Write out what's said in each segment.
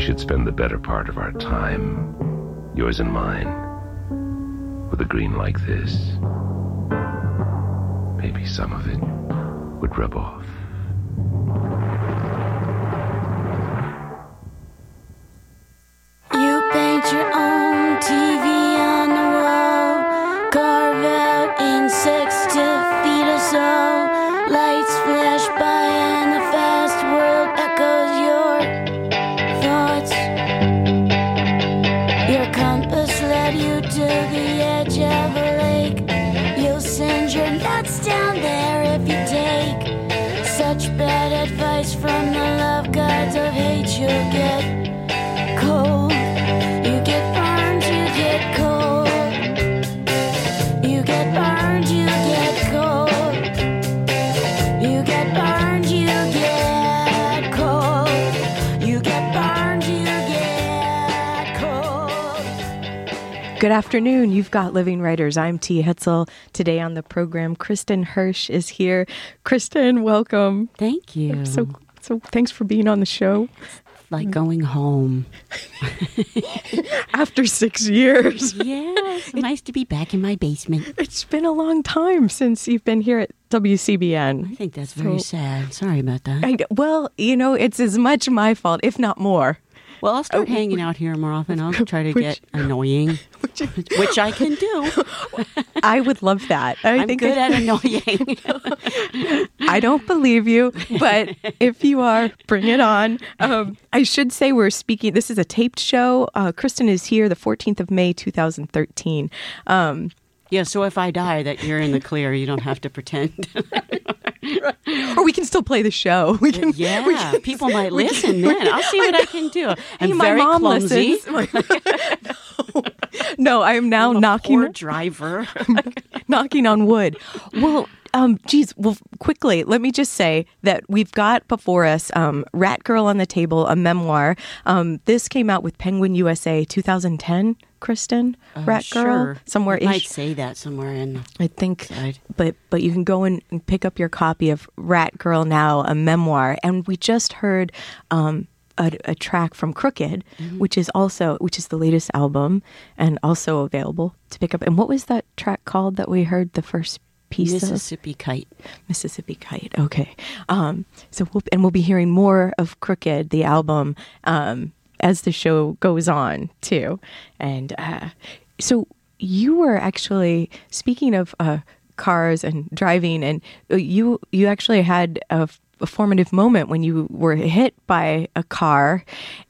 we should spend the better part of our time, yours and mine, with a green like this. Maybe some of it would rub off. You paint your own TV on the wall, carve out insects to feed us all. Lights flash Good afternoon. You've got Living Writers. I'm T. Hetzel. Today on the program, Kristin Hersh is here. Kristin, welcome. Thank you. So, so thanks for being on the show like going home. after six years. Yes, nice to be back in my basement. It's been a long time since you've been here at WCBN. I think that's very So- sad. Sorry about that. I, well, you know, it's as much my fault, if not more. Well, I'll start hanging out here more often. I'll try to get annoying, which I can do. I would love that. I I'm think good I- at annoying. I don't believe you, but if you are, bring it on. Um, I should say we're speaking. This is a taped show. Uh, Kristin is here the 14th of May, 2013. Um, yeah, so if I die, that you're in the clear. You don't have to pretend. or we can still play the show. We can. yeah, we can- people might listen then. I'll see what I can do. I'm Hey, my mom clumsy. listens. no. no, I am now I'm knocking poor driver. knocking on wood. Well, um, geez, well, quickly, let me just say that we've got before us um, Rat Girl on the Table, a memoir. Um, this came out with Penguin USA 2010, Kristin. Rat Girl, Uh, Sure. somewhere It might say that somewhere in. I think, Right. but but you can go and pick up your copy of Rat Girl now, a memoir. And we just heard um, a, a track from Crooked, Mm-hmm. which is also which is the latest album and also available to pick up. And what was that track called that we heard the first piece of? Mississippi Kite. Mississippi Kite. Okay. Um, so we'll, and we'll be hearing more of Crooked, the album, um, as the show goes on too. And uh, so you were actually speaking of uh, cars and driving, and uh, you you actually had a, a formative moment when you were hit by a car,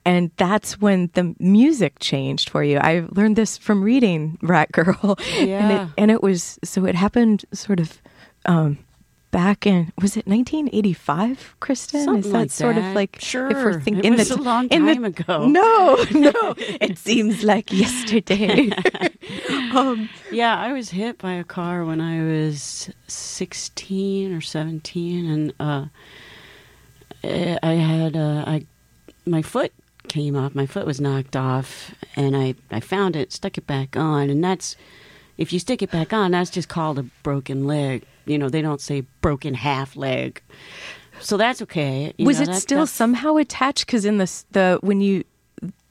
and that's when the music changed for you. I learned this from reading Rat Girl, and it Yeah. and it was so it happened sort of um, back in was it 1985, Kristin? Something Is that like sort of like Sure. if we're thinking It in was the a long in the- time ago. No, no, it seems like yesterday. um, Yeah, I was hit by a car when I was 16 or 17, and uh, eh, I had uh, I my foot came off. My foot was knocked off, and I I found it, stuck it back on, and that's if you stick it back on, that's just called a broken leg. You know, they don't say broken half leg. So that's okay. You was know, it that- still that's- somehow attached? Because in the the when you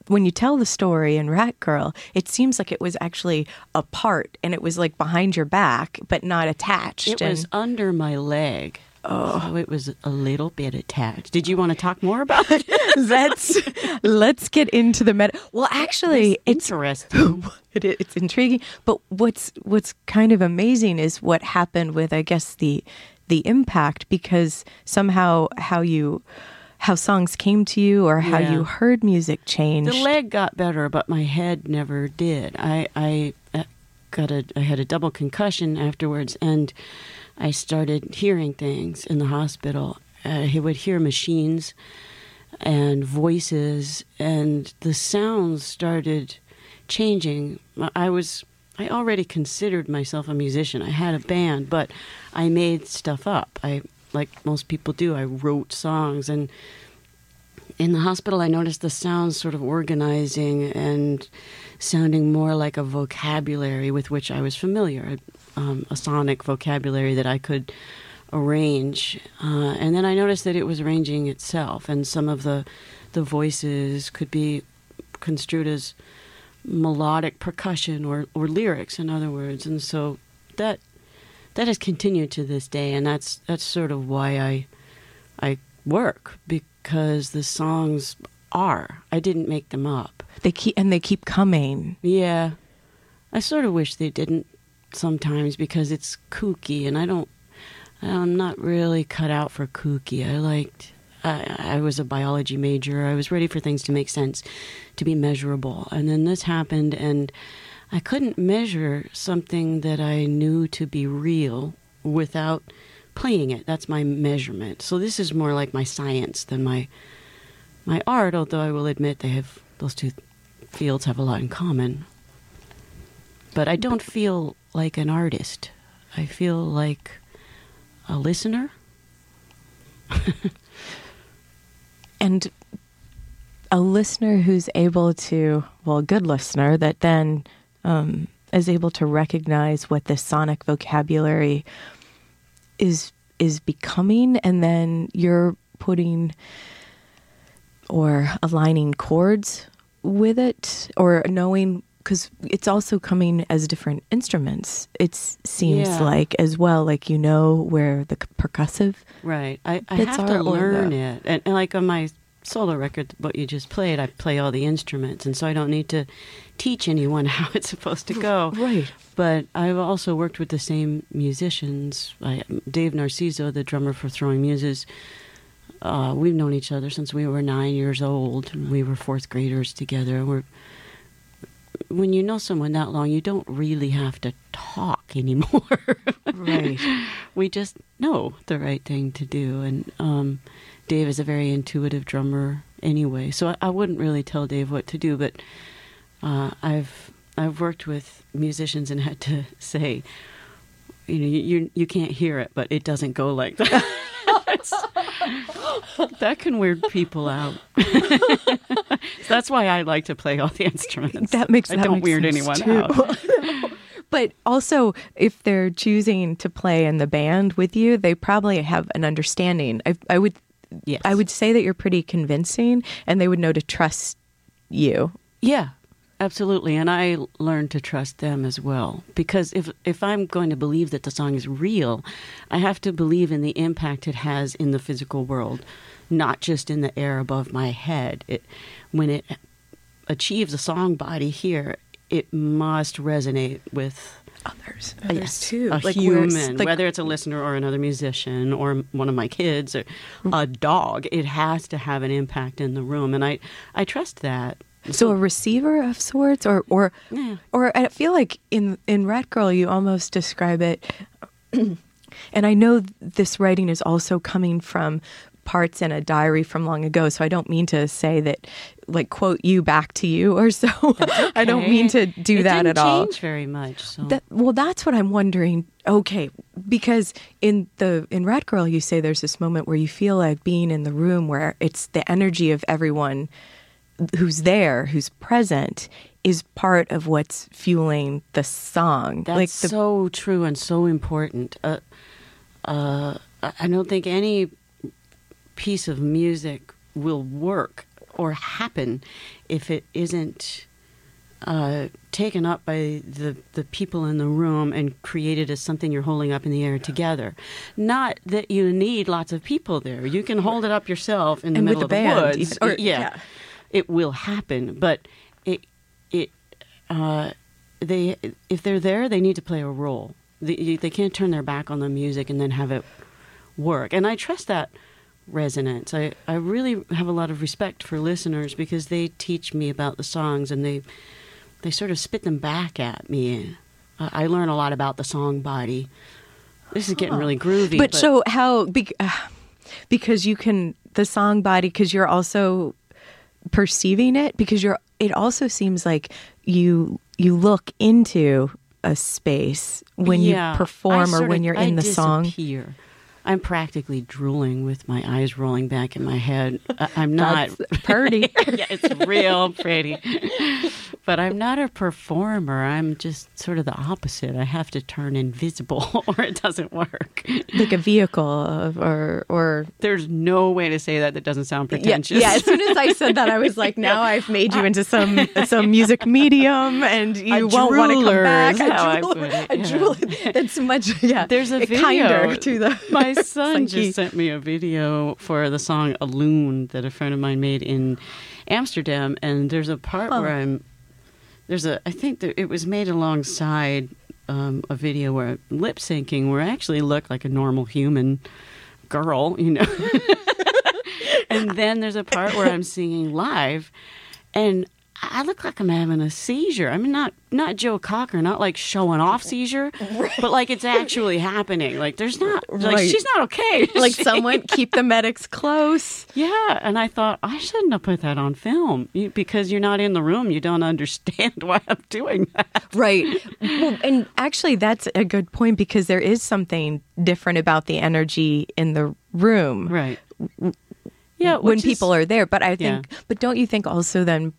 when you tell the story in Rat Girl, it seems like it was actually a part and it was like behind your back, but not attached. It was under my leg. Oh, so it was a little bit attached. Did you want to talk more about it? let's let's get into the meta. Well, actually, it's interesting. it, it's intriguing. But what's what's kind of amazing is what happened with, I guess, the the impact because somehow how you how songs came to you or how Yeah. you heard music changed. The leg got better, but my head never did. I I uh, got a I had a double concussion afterwards, and I started hearing things in the hospital. Uh, I would hear machines and voices, and the sounds started changing. I was I already considered myself a musician. I had a band, but I made stuff up. I like most people do. I wrote songs and in the hospital, I noticed the sounds sort of organizing and sounding more like a vocabulary with which I was familiar, um, a sonic vocabulary that I could arrange. Uh, and then I noticed that it was arranging itself, and some of the the voices could be construed as melodic percussion or, or lyrics, in other words. And so that that has continued to this day, and that's that's sort of why I I work because the songs are. I didn't make them up. They keep and they keep coming. Yeah, I sort of wish they didn't sometimes because it's kooky, and I don't. I'm not really cut out for kooky. I liked. I, I was a biology major. I was ready for things to make sense, to be measurable, and then this happened, and I couldn't measure something that I knew to be real without playing it. That's my measurement. So this is more like my science than my my art, although I will admit they have those two fields have a lot in common. But I don't feel like an artist. I feel like a listener. and a listener who's able to, well, a good listener that then um, is able to recognize what the sonic vocabulary is is becoming, and then you're putting or aligning chords with it, or knowing because it's also coming as different instruments. It seems Yeah. like as well, like you know where the percussive. Right. I, I have to learn it. And, and like on my solo record, what you just played, I play all the instruments. And so I don't need to teach anyone how it's supposed to go. Right. But I've also worked with the same musicians. I, Dave Narcizo, the drummer for Throwing Muses, uh, we've known each other since we were nine years old. We were fourth graders together. We're, when you know someone that long, you don't really have to talk anymore. Right. we just know the right thing to do. And um, Dave is a very intuitive drummer anyway, so I, I wouldn't really tell Dave what to do. But uh, I've I've worked with musicians and had to say, you know, you you, you can't hear it, but it doesn't go like that. That can weird people out. That's why I like to play all the instruments. That makes I that don't makes weird sense, anyone too. out. But also, if they're choosing to play in the band with you, they probably have an understanding. I, I would, Yes. I would say that you're pretty convincing, and they would know to trust you. Yeah, absolutely. And I learned to trust them as well because if if I'm going to believe that the song is real, I have to believe in the impact it has in the physical world, not just in the air above my head. It when it achieves a song body here, it must resonate with Others, yes, too, a human, whether it's a listener or another musician or one of my kids or a dog. It has to have an impact in the room, and I I trust that. So a receiver of sorts, or or Yeah. or I feel like in in Rat Girl, you almost describe it. and I know this writing is also coming from parts in a diary from long ago, so I don't mean to say that, like, quote you back to you or so. I don't mean to do It that at all. Change very much. So That, well, that's what I'm wondering. Okay, because in the in Rat Girl, you say there's this moment where you feel like being in the room where it's the energy of everyone who's there, who's present, is part of what's fueling the song. that's like the, so true and so important. Uh, uh, I don't think any piece of music will work or happen if it isn't uh, taken up by the, the people in the room and created as something you're holding up in the air together. Not that you need lots of people there. You can hold it up yourself in the And middle the of the woods. even- or- yeah, yeah. It will happen. But it it uh, they if they're there, they need to play a role. They, they can't turn their back on the music and then have it work. And I trust that resonance. I, I really have a lot of respect for listeners because they teach me about the songs and they they sort of spit them back at me. I, I learn a lot about the song body. This is getting really groovy. but, so how? Be, uh, because you can the song body because you're also perceiving it because you're. It also seems like you you look into a space when Yeah, you perform or when of- you're I in the song. disappear. I'm practically drooling with my eyes rolling back in my head. I, I'm not That's pretty. yeah, it's real pretty. But I'm not a performer. I'm just sort of the opposite. I have to turn invisible or it doesn't work. like a vehicle of, or or There's no way to say that that doesn't sound pretentious. yeah. As soon as I said that, I was like, now I've made you into some some music medium, and you A won't want to come back. A how I drooler- put it, a yeah. drooler. That's much. Yeah, There's a video. kinder to the. My son just sent me a video for the song "A Loon" that a friend of mine made in Amsterdam, and there's a part Oh. where I'm. There's a. I think that it was made alongside um, a video where lip syncing, where I actually look like a normal human girl, you know. and then there's a part where I'm singing live, and I look like I'm having a seizure. I mean, not not Joe Cocker, not like showing off seizure, but like it's actually happening. Like there's not like Right. she's not okay. Like She- someone keep the medics close. yeah, and I thought I shouldn't have put that on film because you're not in the room. You don't understand why I'm doing that. Right. Well, and actually, that's a good point because there is something different about the energy in the room Right. Yeah. when people are there. But I think, Yeah. but don't you think also then,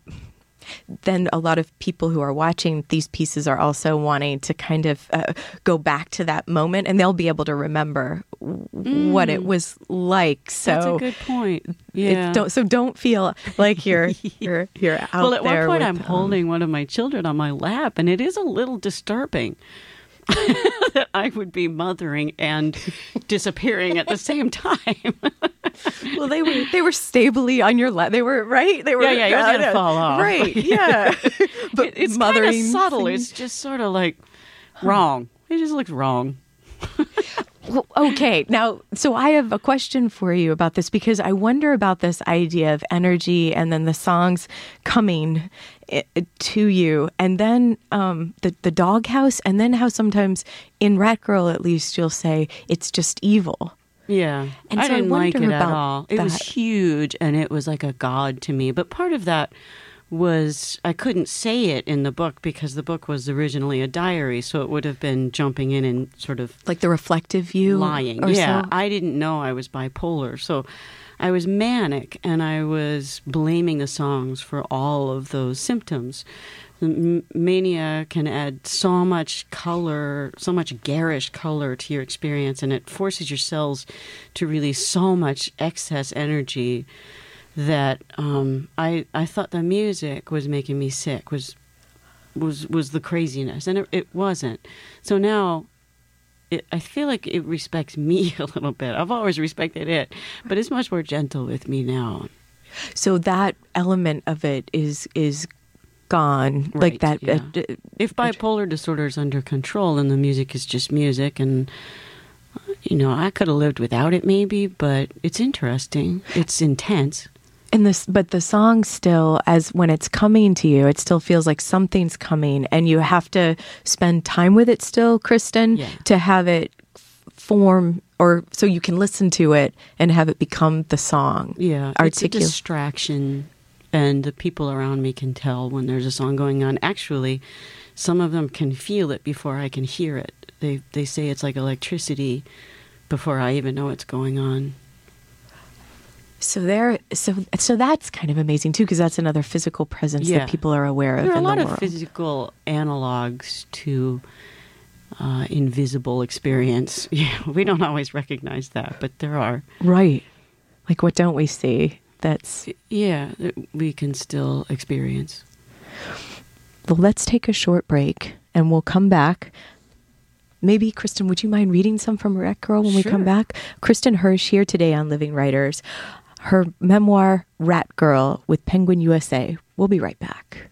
then a lot of people who are watching these pieces are also wanting to kind of uh, go back to that moment, and they'll be able to remember w- what it was like. So. Mm. That's a good point. Yeah. don't so don't feel like you're you're you're out well, at one point, with, I'm um, holding one of my children on my lap, and it is a little disturbing that I would be mothering and disappearing at the same time. Well, they were they were stably on your lap. They were right. They were Yeah, yeah, yours uh, gonna fall off. Right. Yeah. but It- it's mothering subtle. singing- It's just sort of like wrong. It just looks wrong. Okay. Now, so I have a question for you about this because I wonder about this idea of energy and then the songs coming to you, and then um, the the doghouse, and then how sometimes in Rat Girl, at least, you'll say it's just evil. Yeah. And I so didn't like it at all. It was huge and it was like a god to me. But part of that was I couldn't say it in the book because the book was originally a diary, so it would have been jumping in and sort of Like the reflective view, lying. yeah. so? I didn't know I was bipolar. So I was manic and I was blaming the songs for all of those symptoms. M- mania can add so much color, so much garish color to your experience, and it forces your cells to release so much excess energy that um, I I thought the music was making me sick was was was the craziness, and it, it wasn't. So now it, I feel like it respects me a little bit. I've always respected it, but it's much more gentle with me now. So that element of it is is gone. like that. yeah. uh, d- If bipolar disorder is under control, then the music is just music, and uh, you know I could have lived without it maybe, but it's interesting. It's intense. And this, but the song still, as when it's coming to you, it still feels like something's coming, and you have to spend time with it still, Kristin, Yeah. to have it form, or so you can listen to it and have it become the song. Yeah, it's a distraction, and the people around me can tell when there's a song going on. Actually, some of them can feel it before I can hear it. They they say it's like electricity before I even know it's going on. So there, so so that's kind of amazing too, because that's another physical presence Yeah. that people are aware of There are a lot of physical analogs to uh, invisible experience. Yeah, we don't always recognize that, but there are. right? Like what don't we see? That's Yeah, that we can still experience. well. Let's take a short break, and we'll come back. Maybe Kristin, would you mind reading some from Wreck Girl when we come back? Kristin Hersh here today on Living Writers. Her memoir Rat Girl with Penguin USA. We'll be right back.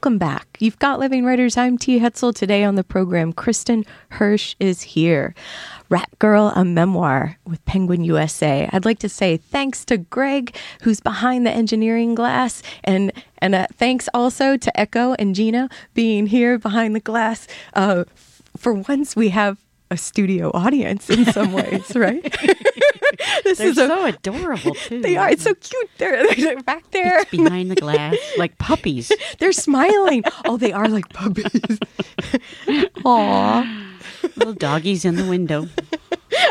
Welcome back. You've got Living Writers. I'm T. Hetzel. Today on the program, Kristin Hersh is here. Rat Girl, a memoir with Penguin USA. I'd like to say thanks to Greg, who's behind the engineering glass, and and uh, thanks also to Echo and Gina being here behind the glass. Uh, for once, we have a studio audience in some ways, right? this They're is a, so adorable too. they are. It's so cute. They're, they're back there. behind the glass, like puppies. They're smiling. oh, they are like puppies. Aw. Little doggies in the window.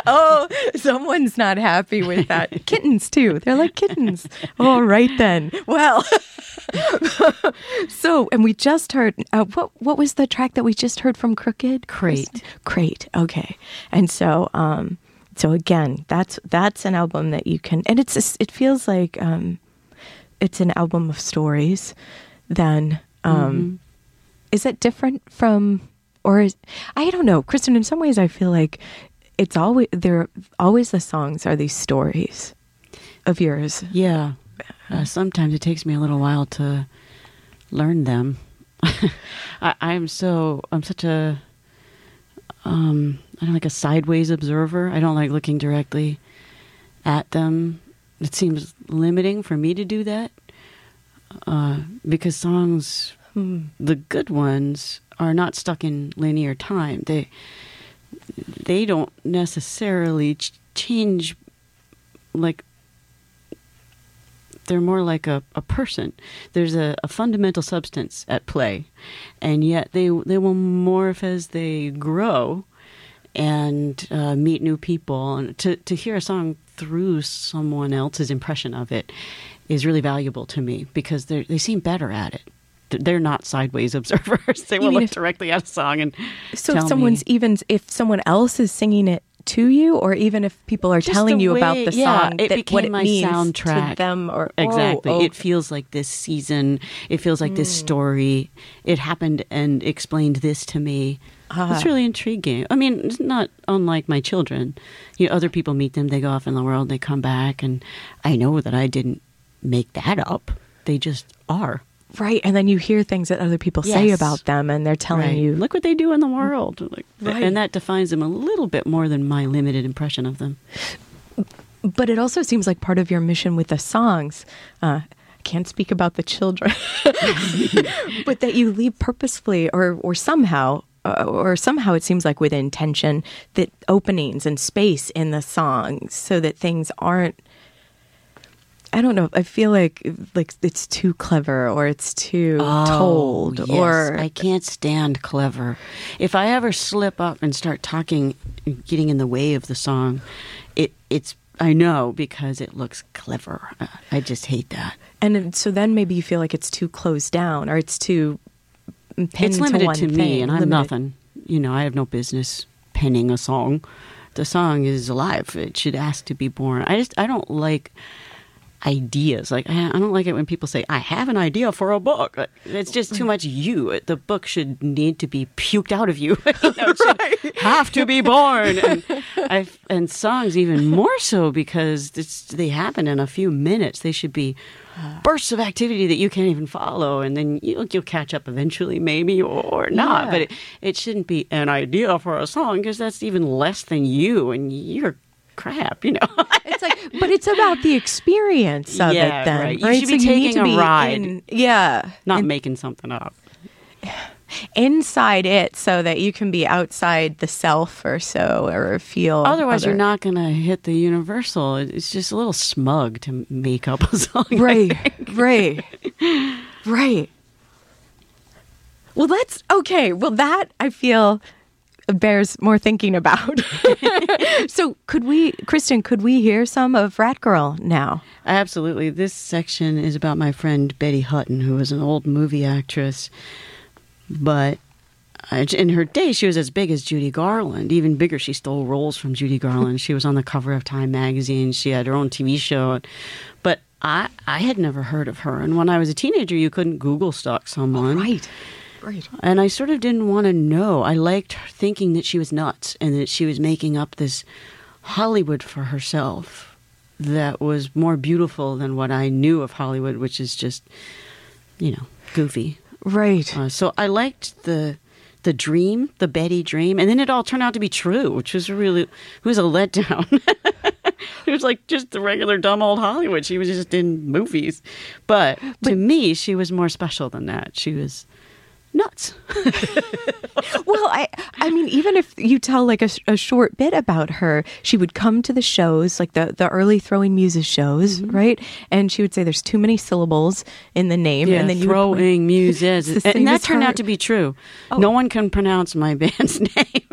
Oh, someone's not happy with that. kittens too. They're like kittens. All right then. Well, so and we just heard uh, what what was the track that we just heard from Crooked? Crate. Crate. Okay. And so um so again, that's that's an album that you can and it's it feels like um it's an album of stories Then um is it different from or is I don't know, Kristen. In some ways, I feel like it's always there always the songs are these stories of yours. Yeah. Uh, sometimes it takes me a little while to learn them. I, I'm so I'm such a um, I don't like a sideways observer. I don't like looking directly at them. It seems limiting for me to do that uh, because songs, the good ones, are not stuck in linear time. They they don't necessarily ch- change like they're more like a, a person. There's a, a fundamental substance at play, and yet they they will morph as they grow and uh, meet new people. And to to hear a song through someone else's impression of it is really valuable to me because they they seem better at it. They're not sideways observers. They will look if- directly at a song and So if someone's me. even if someone else is singing it to you, or even if people are telling you about the yeah, song, it that became what it my means soundtrack to them, or exactly, Oh, oh, it feels like this season. It feels like this story. It happened and explained this to me. Ah. It's really intriguing. I mean, it's not unlike my children. You know, other people meet them, they go off in the world, they come back, and I know that I didn't make that up. They just are. right. And then you hear things that other people say about them, and they're telling Right. you, look what they do in the world, like, Right. and that defines them a little bit more than my limited impression of them. but it also seems like part of your mission with the songs. Uh, I can't speak about the children, but that you leave purposefully or or somehow. Uh, or somehow it seems like with intention that openings and space in the songs so that things aren't I don't know. I feel like like it's too clever or it's too told Oh, yes. or I can't stand clever. If I ever slip up and start talking, getting in the way of the song, it it's I know because it looks clever. Uh, I just hate that. and so then maybe you feel like it's too closed down or it's too it's limited to, me, thing, and I'm limited. nothing. You know, I have no business penning a song. The song is alive. It should ask to be born. I just I don't like ideas. Like I don't like it when people say I have an idea for a book. It's just too much you. The book should need to be puked out of you. you know, it should have to be born. And, and songs even more so because it's, they happen in a few minutes. They should be Uh-huh. bursts of activity that you can't even follow, and then you'll, you'll catch up eventually, maybe or not. Yeah. But it, it shouldn't be an idea for a song because that's even less than you, and you're crap. You know. It's like, but it's about the experience of Yeah, it. Then right. You should be So need taking to a be ride. in- yeah, not and making something up. Inside it, so that you can be outside the self or so, or feel. Otherwise, other- you're not going to hit the universal. It's just a little smug to make up a song. Right, right, right. Well, that's okay. Well, that I feel bears more thinking about. so, could we, Kristin? Could we hear some of Rat Girl now? Absolutely. This section is about my friend Betty Hutton, who was an old movie actress, but uh, in her day, she was as big as Judy Garland, even bigger. She stole roles from Judy Garland. She was on the cover of Time magazine. She had her own TV show, but I I had never heard of her. And when I was a teenager, you couldn't Google stalk someone, Right, right. and I sort of didn't want to know. I liked thinking that she was nuts and that she was making up this Hollywood for herself that was more beautiful than what I knew of Hollywood, which is just, you know, goofy. Right. Uh, so I liked the the dream, the Betty dream, and then it all turned out to be true, which was really it was a letdown. it was like just the regular dumb old Hollywood. She was just in movies, but, to me, she was more special than that. She was nuts. well, I I mean, even if you tell like a, a short bit about her, she would come to the shows, like the the early throwing muses shows, right? And she would say, "There's too many syllables in the name," Yeah, and then throwing muses, and that turned her- out to be true. No one can pronounce my band's name.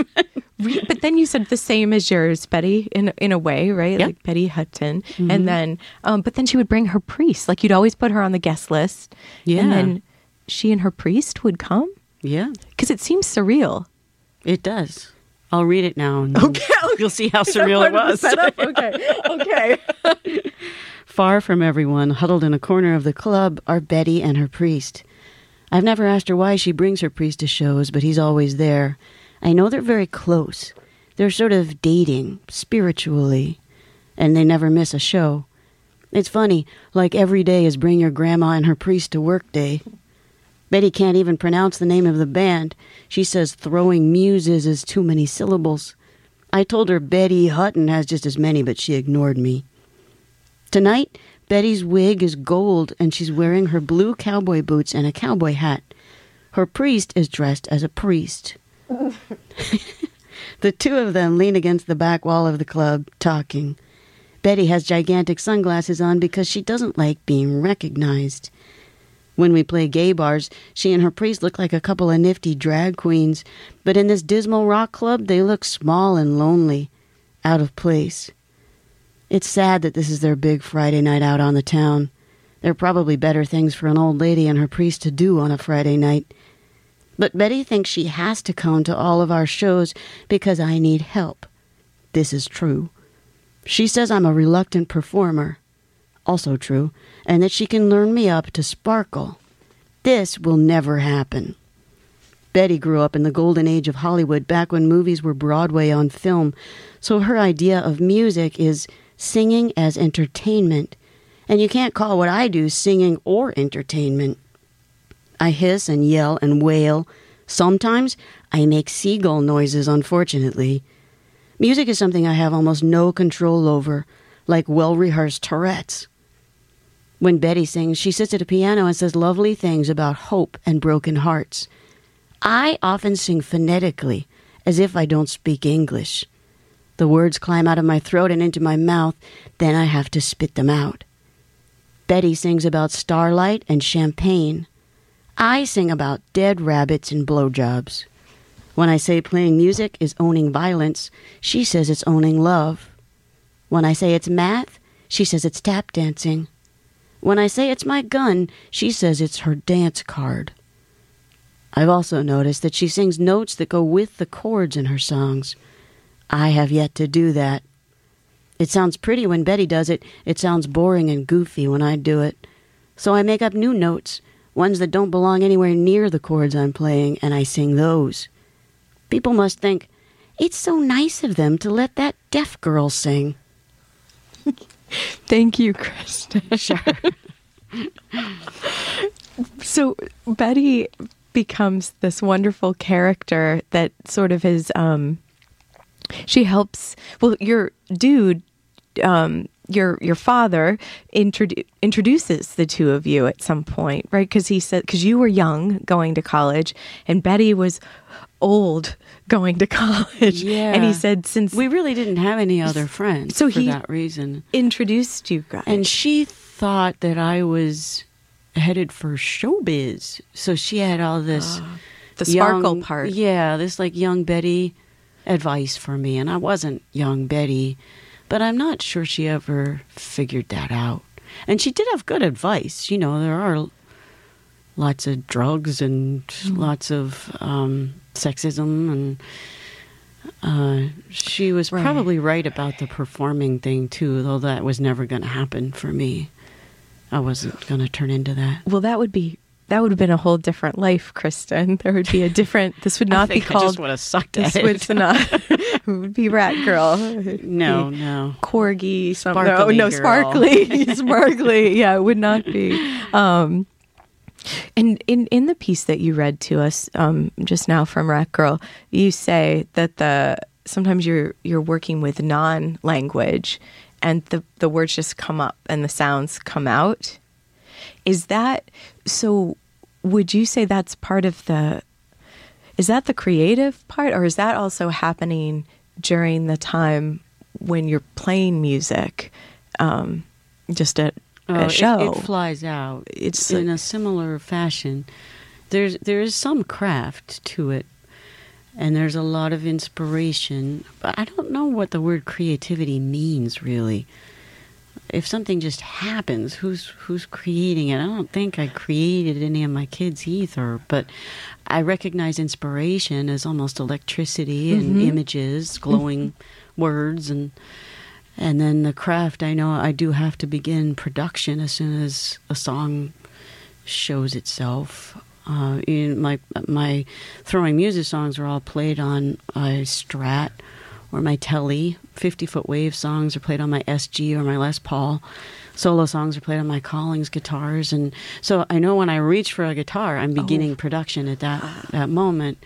But then you said the same as yours, Betty, in in a way, right? Yeah. Like Betty Hutton, Mm-hmm. and then, um, but then she would bring her priest. Like you'd always put her on the guest list, Yeah. and then she and her priest would come yeah, because it seems surreal. it does. I'll read it now. And You'll see how surreal it was. okay, okay. Far from everyone, huddled in a corner of the club, are Betty and her priest. I've never asked her why she brings her priest to shows, but he's always there. I know they're very close. They're sort of dating, spiritually, and they never miss a show. It's funny, like every day is Bring Your Grandma and Her Priest to Work Day. Betty can't even pronounce the name of the band. She says throwing muses is too many syllables. I told her Betty Hutton has just as many, but she ignored me. Tonight, Betty's wig is gold and she's wearing her blue cowboy boots and a cowboy hat. Her priest is dressed as a priest. the two of them lean against the back wall of the club, talking. Betty has gigantic sunglasses on because she doesn't like being recognized. When we play gay bars, she and her priest look like a couple of nifty drag queens, but in this dismal rock club, they look small and lonely, out of place. It's sad that this is their big Friday night out on the town. There are probably better things for an old lady and her priest to do on a Friday night. But Betty thinks she has to come to all of our shows because I need help. This is true. She says I'm a reluctant performer. Also true. And that she can learn me up to sparkle. This will never happen. Betty grew up in the golden age of Hollywood back when movies were Broadway on film, so her idea of music is singing as entertainment. And you can't call what I do singing or entertainment. I hiss and yell and wail. Sometimes I make seagull noises, unfortunately. Music is something I have almost no control over, like well rehearsed Tourette's. When Betty sings, she sits at a piano and says lovely things about hope and broken hearts. I often sing phonetically, as if I don't speak English. The words climb out of my throat and into my mouth, then I have to spit them out. Betty sings about starlight and champagne. I sing about dead rabbits and blowjobs. When I say playing music is owning violence, she says it's owning love. When I say it's math, she says it's tap dancing. When I say it's my gun, she says it's her dance card. I've also noticed that she sings notes that go with the chords in her songs. I have yet to do that. It sounds pretty when Betty does it, it sounds boring and goofy when I do it. So I make up new notes, ones that don't belong anywhere near the chords I'm playing, and I sing those. People must think, it's so nice of them to let that deaf girl sing. Thank you, Krista. Sure. so Betty becomes this wonderful character that sort of is um she helps well your dude um your your father introdu- introduces the two of you at some point right because he said because you were young going to college and betty was old going to college Yeah. and he said since we really didn't have any other friends So for he- that reason. introduced you guys And she thought that I was headed for showbiz. So she had all this the sparkle young- part Yeah, this like young Betty advice for me. And I wasn't young Betty, but I'm not sure she ever figured that out. And she did have good advice. You know, there are lots of drugs and lots of um, sexism and. Uh, she was Right. probably right about the performing thing too, though that was never going to happen for me. I wasn't going to turn into that. Well, that would be that would have been a whole different life, Kristin. There would be a different. This would not be think I just called. would have sucked This at would it. not. it would be Rat Girl. No, no. corgi. Something. Sparkly no, no, girl. sparkly, sparkly. Yeah, it would not be. Um, And in in the piece that you read to us um, just now from Rat Girl, you say that the sometimes you're you're working with non language, and the the words just come up and the sounds come out. Is that so? Would you say that's part of the? Is that the creative part, or is that also happening during the time when you're playing music, um, just at Oh, a it- show? It, flies out. It's in a similar fashion. There's there is some craft to it, and there's a lot of inspiration. But I don't know what the word creativity means really. If something just happens, who's who's creating it? I don't think I created any of my kids either, but I recognize inspiration as almost electricity and mm-hmm. images, glowing mm-hmm. words, and and then the craft. I know I do have to begin production as soon as a song shows itself. Uh, in my my throwing muses songs are all played on a Strat or my Tele. Fifty foot wave songs are played on my SG or my Les Paul. Solo songs are played on my Collings guitars, and so I know when I reach for a guitar, I'm beginning production at that that moment.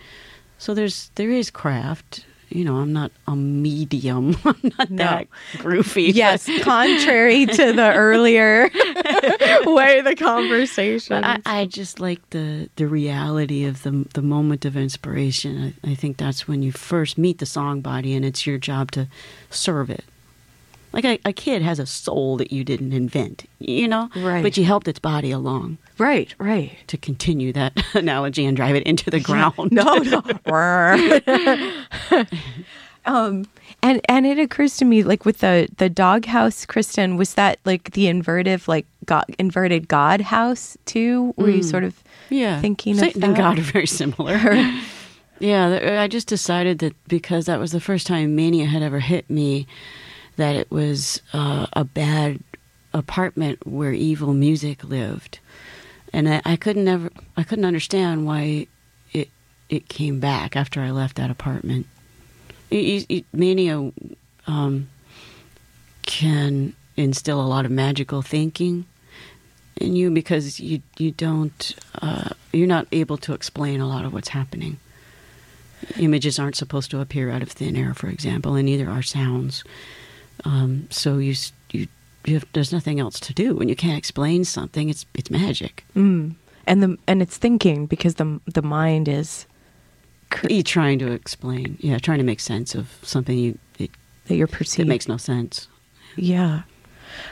So there's there is craft. You know, I'm not a medium. I'm not No. that groovy. Yes, contrary to the earlier way of the conversation. I, I just like the the reality of the the moment of inspiration. I, I think that's when you first meet the song body, and it's your job to serve it. Like a, a kid has a soul that you didn't invent, you know, Right. But you helped its body along right, right. to continue that analogy and drive it into the ground. No, no. um, and and it occurs to me, like with the the doghouse, Kristin, was that like the inverted, like God, inverted God house too? Were you sort of yeah, thinking of Satan and? God are very similar. yeah, I just decided that because that was the first time mania had ever hit me, that it was uh, a bad apartment where evil music lived, and I, I couldn't ever, I couldn't understand why it it came back after I left that apartment. It, it, mania um, can instill a lot of magical thinking in you because you you don't uh, you're not able to explain a lot of what's happening. Images aren't supposed to appear out of thin air, for example, and neither are sounds. Um, so you you, have, there's nothing else to do when you can't explain something. It's it's magic. Mm. And the and it's thinking because the the mind is cr- trying to explain, yeah, trying to make sense of something you it, that you're perceiving. makes no sense. Yeah.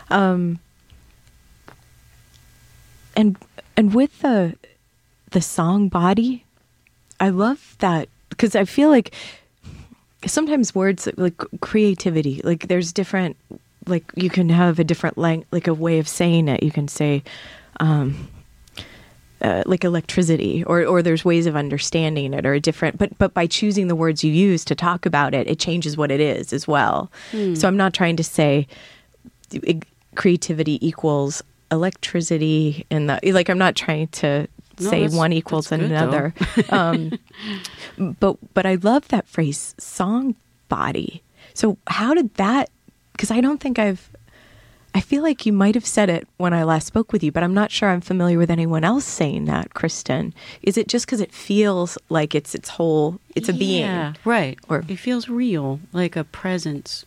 Um and and with the the song body, I love that because I feel like sometimes words like creativity, like there's different like you can have a different lang- like a way of saying it. You can say um uh, like electricity or or there's ways of understanding it or a different but but by choosing the words you use to talk about it it changes what it is as well. So i'm not trying to say creativity equals electricity and the like i'm not trying to No, say one equals another. Um but but i love that phrase song body. So how did that because i don't think i've I feel like you might have said it when I last spoke with you, but I'm not sure I'm familiar with anyone else saying that, Kristin. Is it just because it feels like it's its whole, it's a being? Yeah, right. Or- it feels real, like a presence.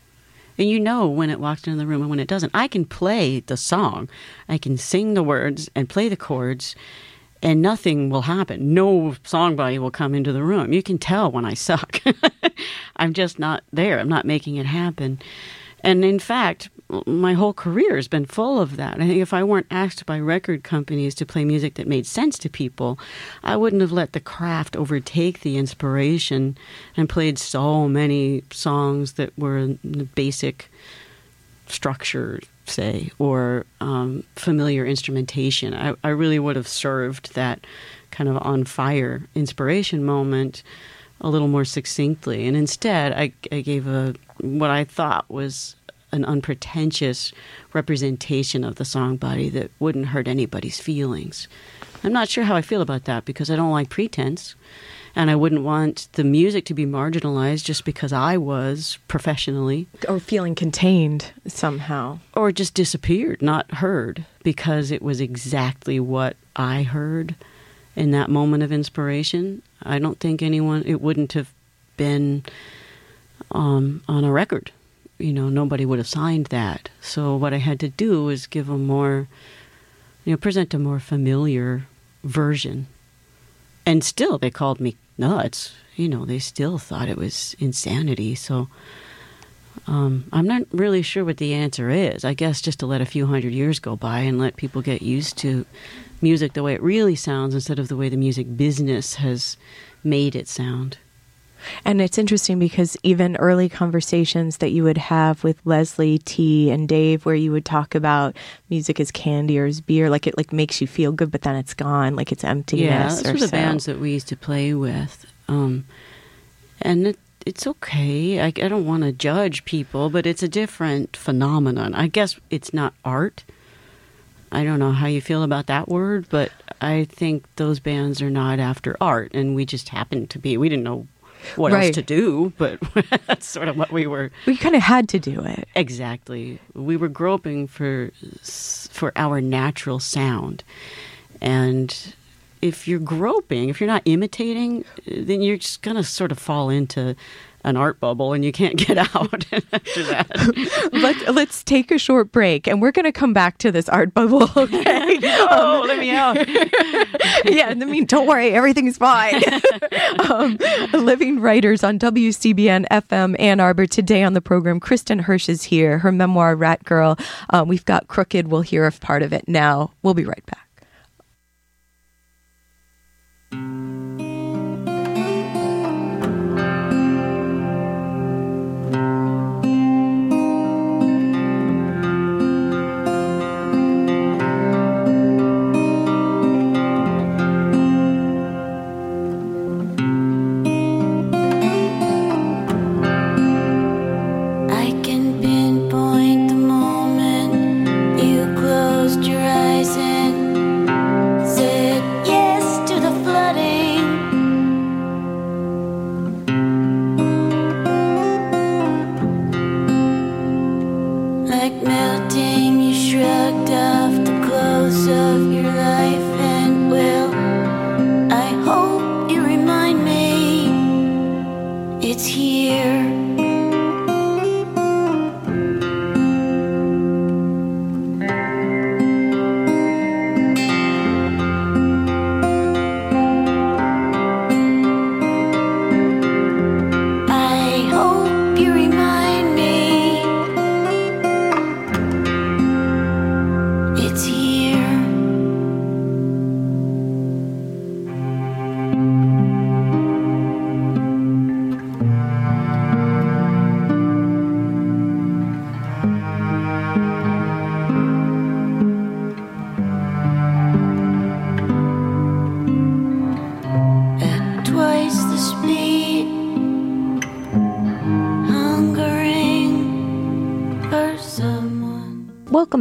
And you know when it walks into the room and when it doesn't. I can play the song, I can sing the words and play the chords, and nothing will happen. No song body will come into the room. You can tell when I suck. I'm just not there. I'm not making it happen. And in fact, my whole career has been full of that. I think if I weren't asked by record companies to play music that made sense to people, I wouldn't have let the craft overtake the inspiration and played so many songs that were the basic structure, say, or um, familiar instrumentation. I, I really would have served that kind of on fire inspiration moment a little more succinctly. And instead, I, I gave a what I thought was an unpretentious representation of the song body that wouldn't hurt anybody's feelings. I'm not sure how I feel about that because I don't like pretense. And I wouldn't want the music to be marginalized just because I was professionally Or feeling contained somehow. or just disappeared, not heard, because it was exactly what I heard in that moment of inspiration. I don't think anyone, it wouldn't have been um, on a record. You know, nobody would have signed that. So what I had to do was give a more, you know, present a more familiar version. And still, they called me nuts. You know, they still thought it was insanity. So um, I'm not really sure what the answer is. I guess just to let a few hundred years go by and let people get used to music the way it really sounds instead of the way the music business has made it sound. And it's interesting because even early conversations that you would have with Leslie T and Dave, where you would talk about music as candy or as beer, like it like makes you feel good, but then it's gone, like it's emptiness. Yeah, those were the so. bands that we used to play with, um, and it, it's okay. I, I don't want to judge people, but it's a different phenomenon. I guess it's not art. I don't know how you feel about that word, but I think those bands are not after art, and we just happened to be. We didn't know what Right. else to do, but that's sort of what we were. We kind of had to do it. Exactly, we were groping for for our natural sound, and if you're groping, if you're not imitating, then you're just gonna sort of fall into an art bubble, and you can't get out after that. Let, let's take a short break and we're going to come back to this art bubble. Okay. oh, let me out. yeah, I mean, don't worry, everything's fine. um, Living Writers on WCBN FM Ann Arbor. Today on the program, Kristin Hersh is here. Her memoir, Rat Girl. Um, we've got Crooked. We'll hear a part of it now. We'll be right back.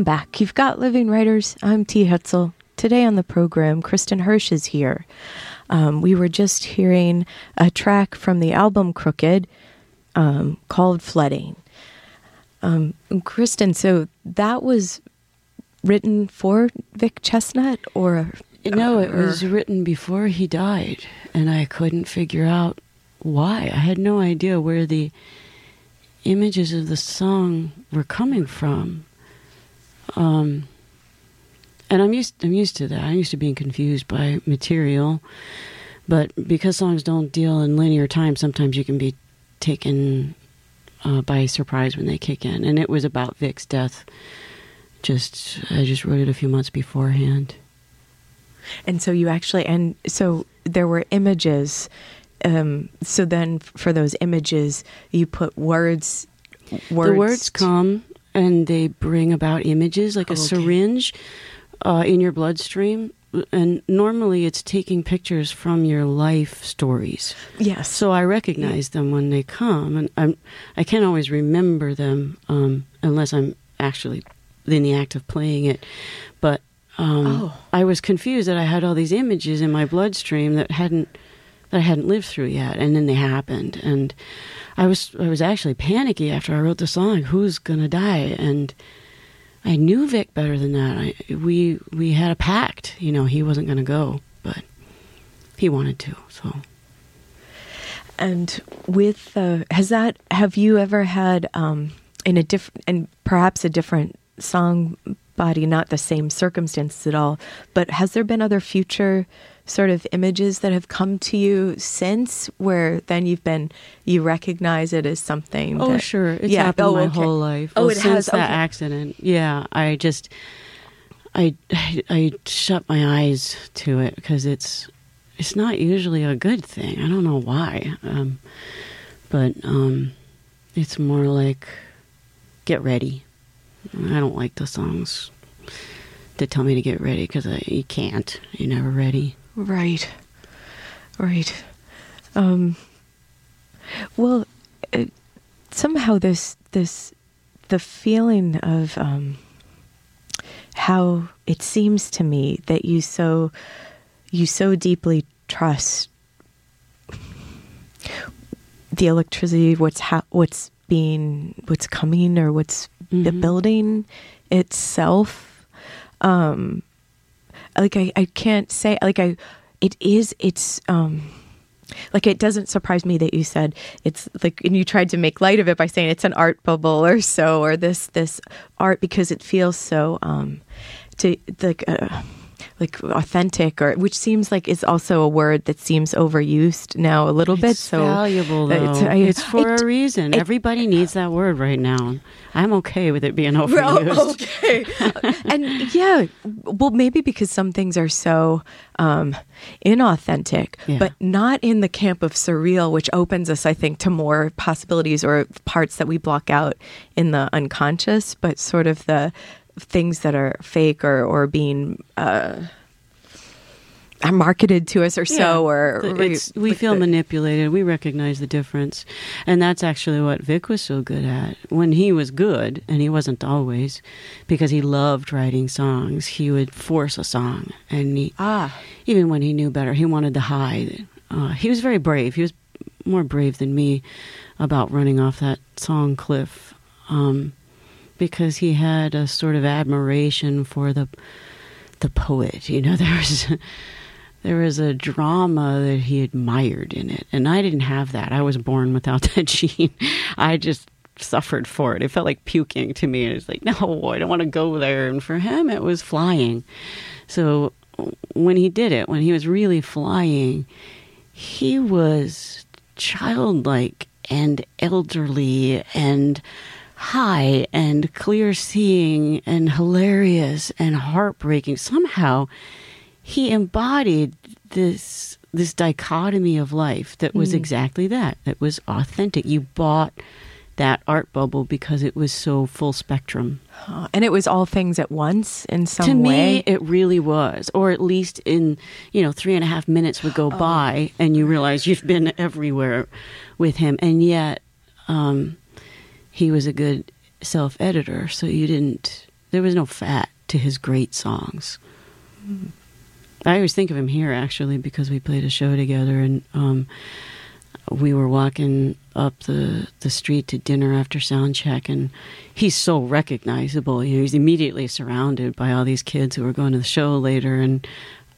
Welcome back. You've got Living Writers. I'm T. Hetzel. Today on the program, Kristin Hersh is here. Um, we were just hearing a track from the album Crooked um, called Flooding. Um, Kristin, so that was written for Vic Chesnutt or No, it or- was written before he died, and I couldn't figure out why. I had no idea where the images of the song were coming from. Um, and I'm used. I'm used to that. I'm used to being confused by material, but because songs don't deal in linear time, sometimes you can be taken uh, by surprise when they kick in. And it was about Vic's death. Just I just wrote it a few months beforehand. And so you actually, and so there were images. Um, so then for those images, you put words. words the words come and they bring about images like a Okay. syringe uh, in your bloodstream and normally it's taking pictures from your life stories Yes. so i recognize them when they come and I'm, i can't always remember them um, unless i'm actually in the act of playing it but um, Oh. i was confused that i had all these images in my bloodstream that hadn't that I hadn't lived through yet, and then they happened, and I was I was actually panicky after I wrote the song. Who's gonna die? And I knew Vic better than that. I, we we had a pact. You know, he wasn't to go, but he wanted to. So And with uh, has that have you ever had um, in a different and perhaps a different song body, not the same circumstances at all, but has there been other future sort of images that have come to you since where then you've been you recognize it as something? Oh, that- sure. It's Yeah. happened Oh, my okay. whole life. Oh, Well, it since has. that Okay. accident. Yeah, I just, I, I, I shut my eyes to it because it's, it's not usually a good thing. I don't know why, um, but um, it's more like, get ready. I don't like the songs that tell me to get ready because you can't. You're never ready. Right. Right. Um, well, uh, somehow this this the feeling of um, how it seems to me that you so you so deeply trust the electricity, what's ha- what's being what's coming or what's the Mhm. building itself. Um, like I, I can't say like I it is it's um like it doesn't surprise me that you said it's like and you tried to make light of it by saying it's an art bubble or so or this this art because it feels so um to like uh, like authentic or which seems like is also a word that seems overused now a little bit so valuable though. it's- It's, for it- a reason. it- Everybody needs that word right now. I'm okay with it being overused. okay. and yeah, well, maybe because some things are so um, inauthentic, Yeah. but not in the camp of surreal, which opens us, I think, to more possibilities or parts that we block out in the unconscious, but sort of the things that are fake or, or being. Uh, are marketed to us or so, or we like feel the- manipulated. We recognize the difference, and that's actually what Vic was so good at. When he was good, and he wasn't always, because he loved writing songs. He would force a song, and he ah, even when he knew better, he wanted to hide. Uh, he was very brave. He was more brave than me about running off that song cliff um, because he had a sort of admiration for the the poet. You know, there was there was a drama that he admired in it, and I didn't have that. I was born without that gene. I just suffered for it. It felt like puking to me. It was like, no, I don't want to go there. And for him, it was flying. So when he did it, when he was really flying, he was childlike and elderly and high and clear seeing and hilarious and heartbreaking. Somehow he embodied this this dichotomy of life that was exactly that. That was authentic. You bought that art bubble because it was so full spectrum. And it was all things at once in some to way. me, it really was, or at least in you know three and a half minutes would go Oh. by, and you realize you've been everywhere with him, and yet um, he was a good self editor, so you didn't. There was no fat to his great songs. I always think of him here actually because we played a show together, and um, we were walking up the the street to dinner after sound check, and he's so recognizable. You know, he's immediately surrounded by all these kids who are going to the show later, and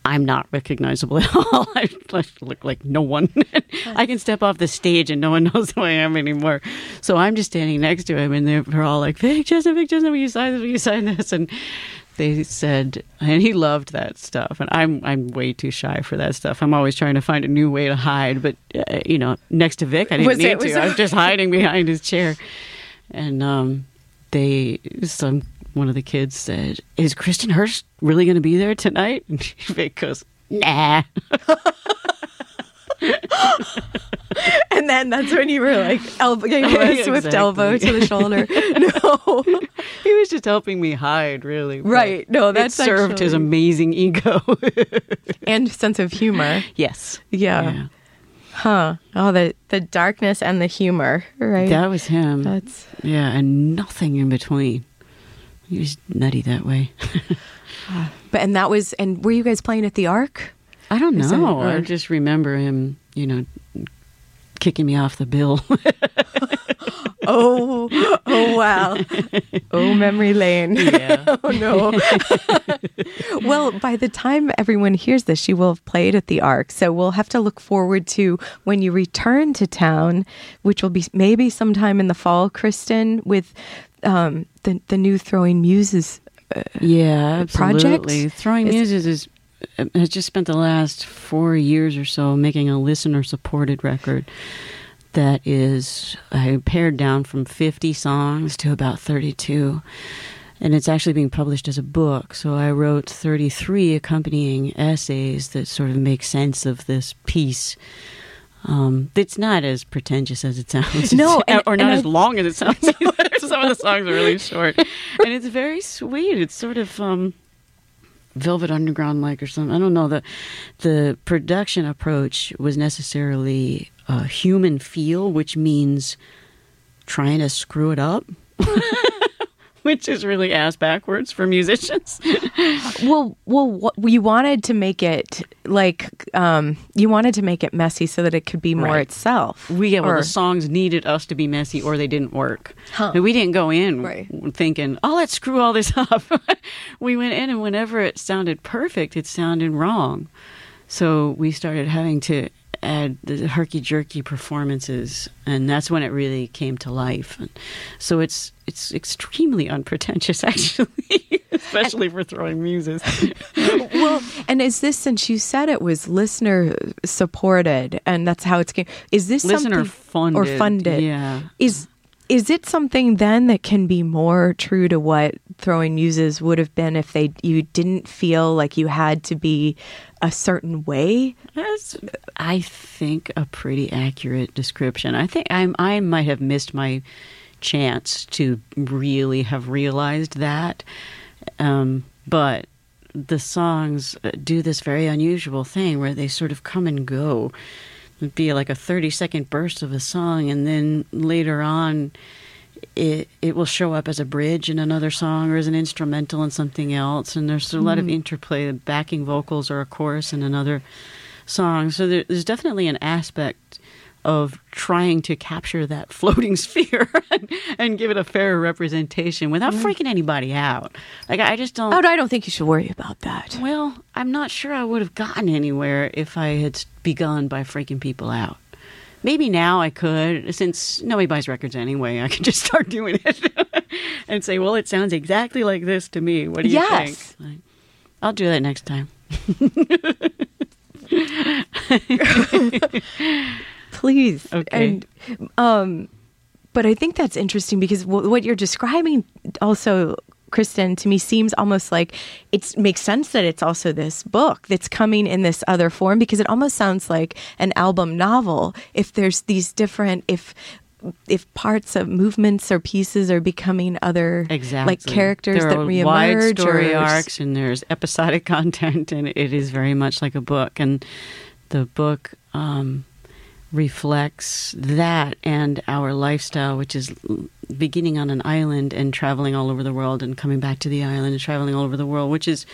I'm not recognizable at all. I look like no one. I can step off the stage and no one knows who I am anymore. So I'm just standing next to him, and they're, all like, "Vic Chesnutt, Vic Chesnutt, will you sign this? Will you sign this?" And they said, and he loved that stuff, and I'm I'm way too shy for that stuff. I'm always trying to find a new way to hide, but uh, you know, next to Vic, I didn't Was need it- to. I was just hiding behind his chair, and um, they some one of the kids said, "Is Kristin Hersh really going to be there tonight?" And Vic goes, "Nah." And then that's when you were like, elbow, him a swift Exactly. elbow to the shoulder. No, he was just helping me hide, really. Right. No, that served his amazing ego. and sense of humor. yes. Yeah. Huh. Oh, the the darkness and the humor. Right. That was him. That's Yeah, and nothing in between. He was nutty that way. but and that was and were you guys playing at the Ark? I don't Is it- know. I just remember him, you know, kicking me off the bill. Oh, oh wow. Oh, memory lane. Yeah. oh no. well, by the time everyone hears this, she will have played at the Ark. So we'll have to look forward to when you return to town, which will be maybe sometime in the fall, Kristin, with um, the the new Throwing Muses. yeah, project? absolutely. Throwing Is- Muses is has just spent the last four years or so making a listener supported record that is I pared down from 50 songs to about 32 and it's actually being published as a book so i wrote 33 accompanying essays that sort of make sense of this piece um, it's not as pretentious as it sounds. No, and- or not as I- long as it sounds. either. Some of the songs are really short, and it's very sweet. It's sort of um, Velvet Underground like or something. I don't know. The the production approach was necessarily a human feel, which means trying to screw it up. Which is really ass backwards for musicians. Well, well, what, you wanted to make it like um, you wanted to make it messy so that it could be more Right. itself. We yeah, well, Or- the songs needed us to be messy, or they didn't work. Huh. And we didn't go in Right. thinking, "Oh, let's screw all this up." we went in, and whenever it sounded perfect, it sounded wrong. So we started having to add the herky jerky performances, and that's when it really came to life. And so it's it's extremely unpretentious, actually, especially for throwing muses. well, and is this since you said it was listener supported and that's how it's? Is this Listener something or funded, funded? yeah. Is is it something then that can be more true to what throwing muses would have been if they you didn't feel like you had to be a certain way? That's, I think, a pretty accurate description. I think I'm, I might have missed my chance to really have realized that. Um, but the songs uh, do this very unusual thing where they sort of come and go. It'd be like a 30 second burst of a song, and then later on, it it will show up as a bridge in another song or as an instrumental in something else. And there's a lot of mm-hmm. interplay the backing vocals or a chorus in another song. So there, there's definitely an aspect of trying to capture that floating sphere and, and give it a fair representation without mm. freaking anybody out like i just don't Oh, I don't think you should worry about that. well i'm not sure i would have gotten anywhere if i had begun by freaking people out Maybe now I could, since nobody buys records anyway, I can just start doing it and say, well, it sounds exactly like this to me. What do you Yes. think? Like, I'll do that next time. Please Okay. and um but i think that's interesting because w- what you're describing also kristin to me seems almost like it makes sense that it's also this book that's coming in this other form because it almost sounds like an album novel if there's these different if if parts of movements or pieces are becoming other Exactly. like characters there that are reemerge wide story or arcs and there's episodic content, and it is very much like a book. And the book um, reflects that and our lifestyle, which is beginning on an island and traveling all over the world and coming back to the island and traveling all over the world, which is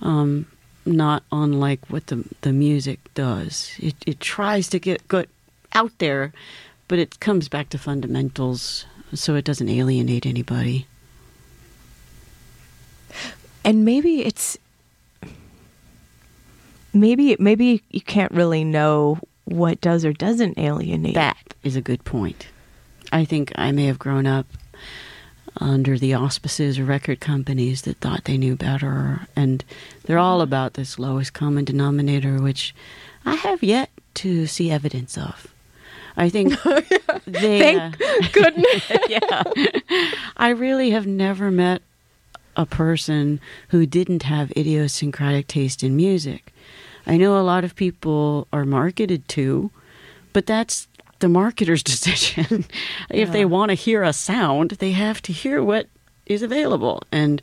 um, not unlike what the the music does. It it tries to get good out there, but it comes back to fundamentals, so it doesn't alienate anybody. and maybe it's maybe maybe you can't really know what does or doesn't alienate That is a good point. I think I may have grown up under the auspices of record companies that thought they knew better, and they're all about this lowest common denominator, which I have yet to see evidence of. I think they. Thank uh, goodness. yeah. I really have never met a person who didn't have idiosyncratic taste in music. I know a lot of people are marketed to, but that's the marketer's decision. if they want to hear a sound, they have to hear what is available. And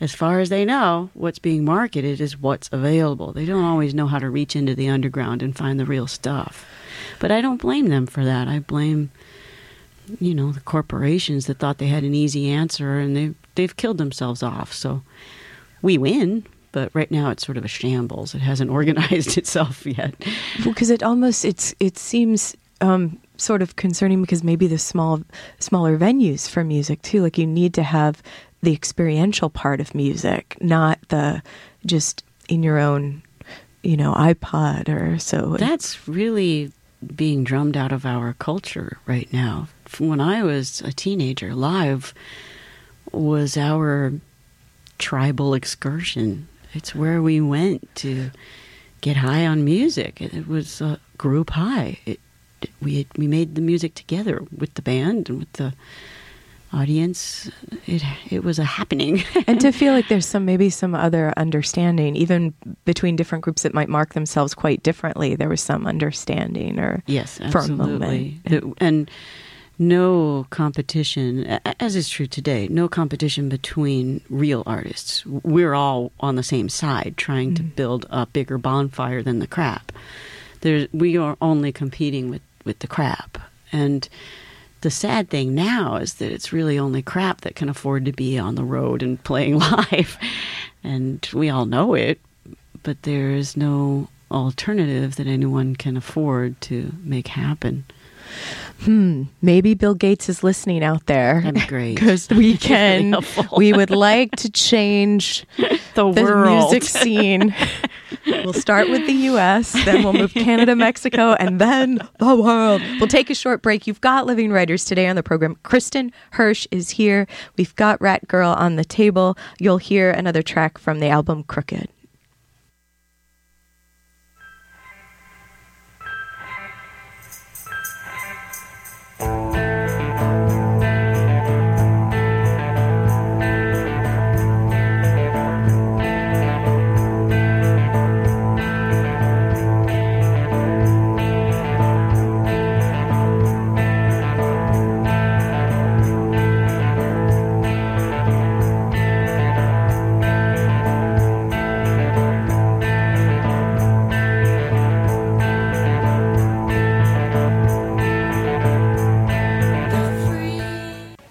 as far as they know, what's being marketed is what's available. They don't always know how to reach into the underground and find the real stuff. But I don't blame them for that. I blame you know the corporations that thought they had an easy answer and they they've killed themselves off. So we win, but right now it's sort of a shambles. It hasn't organized itself yet. because it almost it's it seems um, sort of concerning because maybe the small, smaller venues for music too. Like you need to have the experiential part of music, not the just in your own, you know, iPod or so. That's really being drummed out of our culture right now. When I was a teenager, live was our tribal excursion. It's where we went to get high on music. It was uh, a group high. It, we we made the music together with the band and with the audience. It it was a happening. and to feel like there's some maybe some other understanding, even between different groups that might mark themselves quite differently. There was some understanding, or yes, for a moment. absolutely. and no competition, as is true today. No competition between real artists. We're all on the same side, trying to mm. build a bigger bonfire than the crap. There, we are only competing with with the crap, and the sad thing now is that it's really only crap that can afford to be on the road and playing live. And we all know it, but there is no alternative that anyone can afford to make happen. Hmm, maybe Bill Gates is listening out there. That'd be great. Because we can, helpful. we would like to change The, the world. music scene. we'll start with the U.S., then we'll move Canada, Mexico, and then the world. We'll take a short break. You've got living writers today on the program. Kristin Hersh is here. We've got Rat Girl on the table. You'll hear another track from the album Crooked.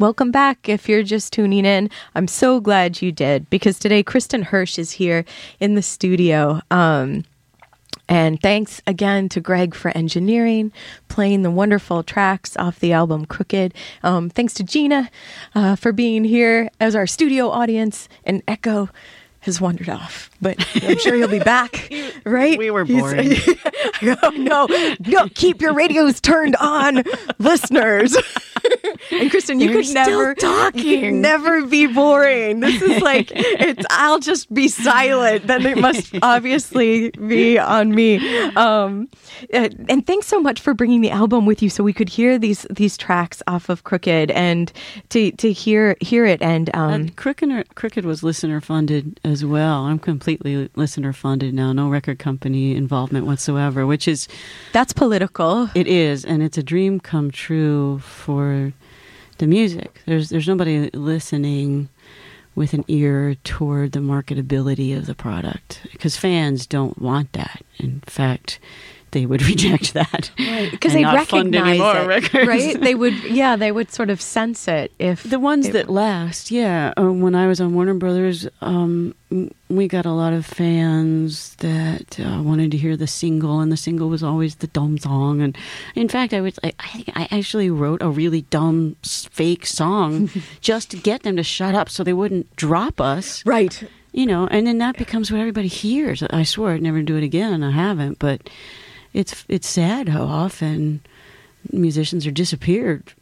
Welcome back. If you're just tuning in, I'm so glad you did because today Kristin Hersh is here in the studio. Um, and thanks again to Greg for engineering, playing the wonderful tracks off the album Crooked. Um, thanks to Gina uh, for being here as our studio audience. And Echo has wandered off, but I'm sure he'll be back, right? We were oh, no, no, keep your radios turned on, listeners. and Kristin, you could never talking. never be boring. This is like it's. I'll just be silent. Then it must obviously be on me. Um, uh, and thanks so much for bringing the album with you, so we could hear these these tracks off of Crooked and to to hear hear it. And um, And Crooked, Crooked was listener funded as well. I'm completely listener funded now, no record company involvement whatsoever, which is that's political. it is, and it's a dream come true for the music. There's there's nobody listening with an ear toward the marketability of the product because fans don't want that. In fact, they would reject that Right. Because and they not fund any recognize it, records. right? They would, yeah, they would sort of sense it if The ones that last, yeah. Uh, when I was on Warner Brothers, um, we got a lot of fans that uh, wanted to hear the single, and the single was always the dumb song. And in fact, I was, I, I think I actually wrote a really dumb, fake song just to get them to shut up, so they wouldn't drop us. right. You know, and then that becomes what everybody hears. I swear I'd never do it again, I haven't. But it's it's sad how often musicians are disappeared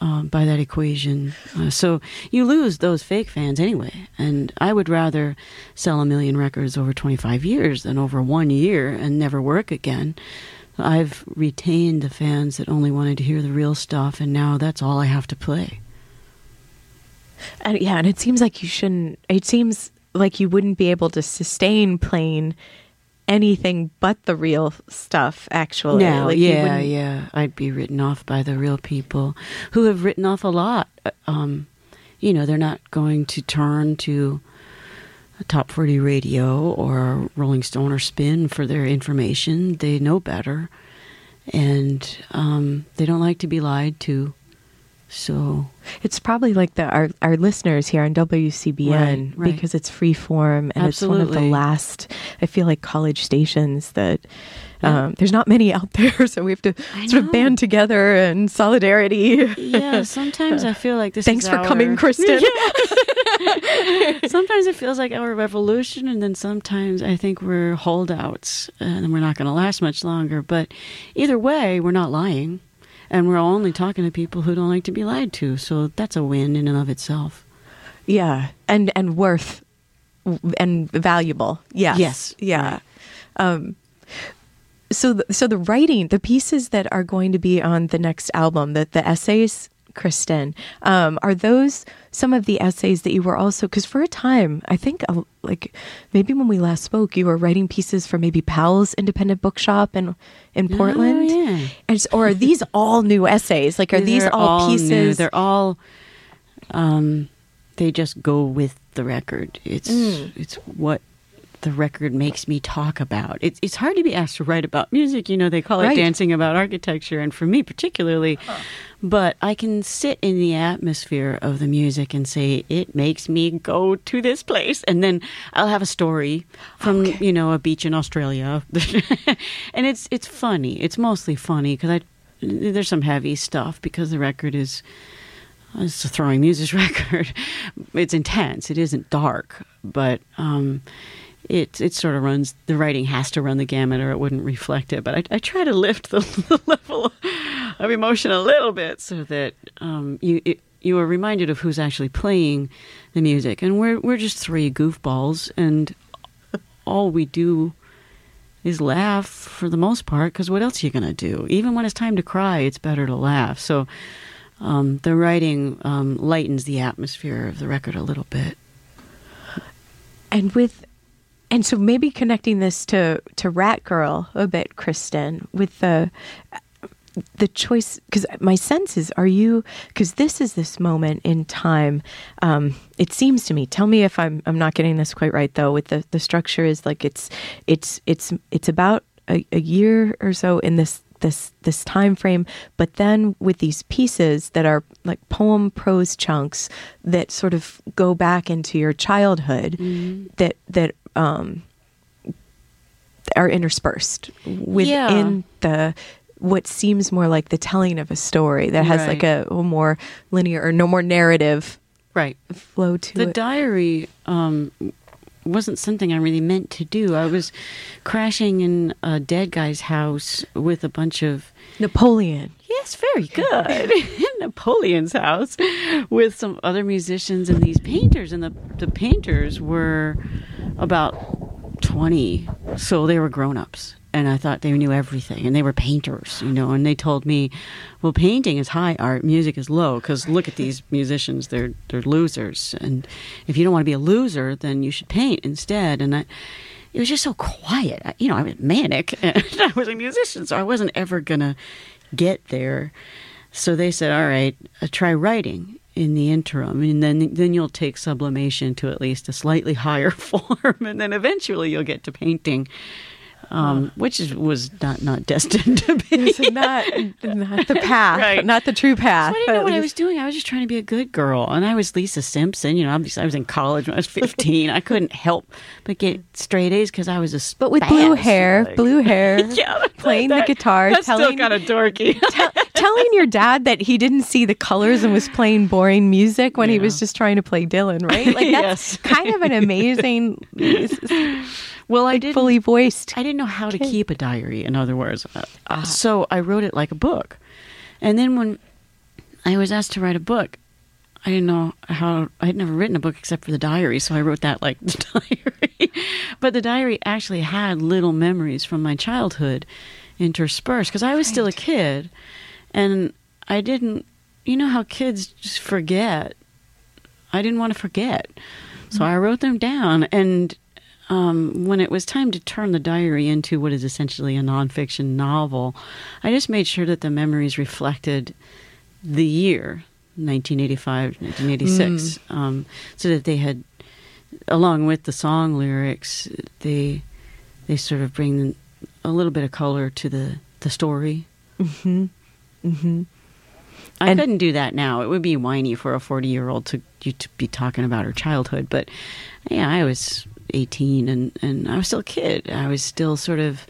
uh, by that equation. Uh, so you lose those fake fans anyway. And I would rather sell a million records over 25 years than over one year and never work again. I've retained the fans that only wanted to hear the real stuff, and now that's all I have to play. And yeah, and it seems like you shouldn't. It seems like you wouldn't be able to sustain playing anything but the real stuff. Actually, No, Like, yeah, yeah. I'd be written off by the real people who have written off a lot. Uh, Um, you know, they're not going to turn to a top 40 radio or Rolling Stone or Spin for their information. They know better. And um, they don't like to be lied to. So It's probably like the our, our listeners here on WCBN Right, right. because it's free form and it's one of the last I feel like college stations that Yeah. um, there's not many out there so we have to I sort of band together and solidarity. yeah, sometimes I feel like this. Thanks for coming, Kristin. sometimes it feels like our revolution, and then sometimes I think we're holdouts, and we're not going to last much longer. But either way, we're not lying, and we're only talking to people who don't like to be lied to. So that's a win in and of itself. Yeah, and and worth and valuable. Yes. Yes, Yeah. Um so the, so the writing, the pieces that are going to be on the next album, the the essays, Kristin, um, are those some of the essays that you were also because for a time, I think uh, like maybe when we last spoke, you were writing pieces for maybe Powell's Independent Bookshop in in Portland. Oh, yeah. And or are these all new essays? Like are these all, new. pieces? They're all. Um, they just go with the record. It's Mm. it's what the record makes me talk about. It's it's hard to be asked to write about music. You know, they call it Right. dancing about architecture, and for me particularly, but I can sit in the atmosphere of the music and say it makes me go to this place, and then I'll have a story from Okay. you know a beach in Australia, and it's it's funny. It's mostly funny because I there's some heavy stuff because the record is it's a throwing muses record. It's intense. It isn't dark, but um, it it sort of runs. The writing has to run the gamut, or it wouldn't reflect it. But I, I try to lift the, the level of emotion a little bit so that um, you it, you are reminded of who's actually playing the music, and we're we're just three goofballs, and all we do is laugh for the most part because what else are you to do even when it's time to cry it's better to laugh so um, the writing um, lightens the atmosphere of the record a little bit and with and so maybe connecting this to to rat girl a bit kristin with the the choice because my sense is are you because this is this moment in time um it seems to me tell me if i'm i'm not getting this quite right though with the the structure is like it's it's it's it's about a, a year or so in this this this time frame but then with these pieces that are like poem prose chunks that sort of go back into your childhood that that um are interspersed within the what seems more like the telling of a story that has like a, a more linear or no more narrative right. flow to the it. diary um, wasn't something I really meant to do. I was crashing in a dead guy's house with a bunch of Napoleon. Yes, very good. In Napoleon's house with some other musicians and these painters. And the, the painters were about 20. So they were grown ups. And I thought they knew everything. And they were painters, you know. And they told me, well, painting is high art, music is low. Because look at these musicians, they're, they're losers. And if you don't want to be a loser, then you should paint instead. And I, it was just so quiet. I- You know, I was manic and I was a musician, so I wasn't ever to get there. So they said, "All right, uh, try writing in the interim, and then then you'll take sublimation to at least a slightly higher form, and then eventually you'll get to painting." Um, which is, was not not destined to be. Not not the path, Right. not the true path. So I didn't know at what I was doing. I was just trying to be a good girl, and I was Lisa Simpson. You know, obviously I was in college when I was fifteen. I couldn't help but get straight A's because I was a But with blue hair, Like- blue hair, yeah, playing the guitar, That's telling still kind of dorky. tell- telling your dad that he didn't see the colors and was playing boring music when he was just trying to play Dylan, right? Like that's Yes. kind of an amazing, well, I did fully voiced. I didn't know how to Okay. keep a diary. In other words, Uh, Ah. so I wrote it like a book. And then when I was asked to write a book, I didn't know how. I had never written a book except for the diary, so I wrote that like the diary. but the diary actually had little memories from my childhood interspersed because I was still a kid, and I didn't. You know how kids just forget. I didn't want to forget, so I wrote them down. And um, when it was time to turn the diary into what is essentially a nonfiction novel, I just made sure that the memories reflected the year 1985 1986 um, so that they had along with the song lyrics they they sort of bring a little bit of color to the the story hmm hmm I And- couldn't do that now. It would be whiny for a 40 year old to, you to be talking about her childhood. But yeah, I was 18 and, and I was still a kid. I was still sort of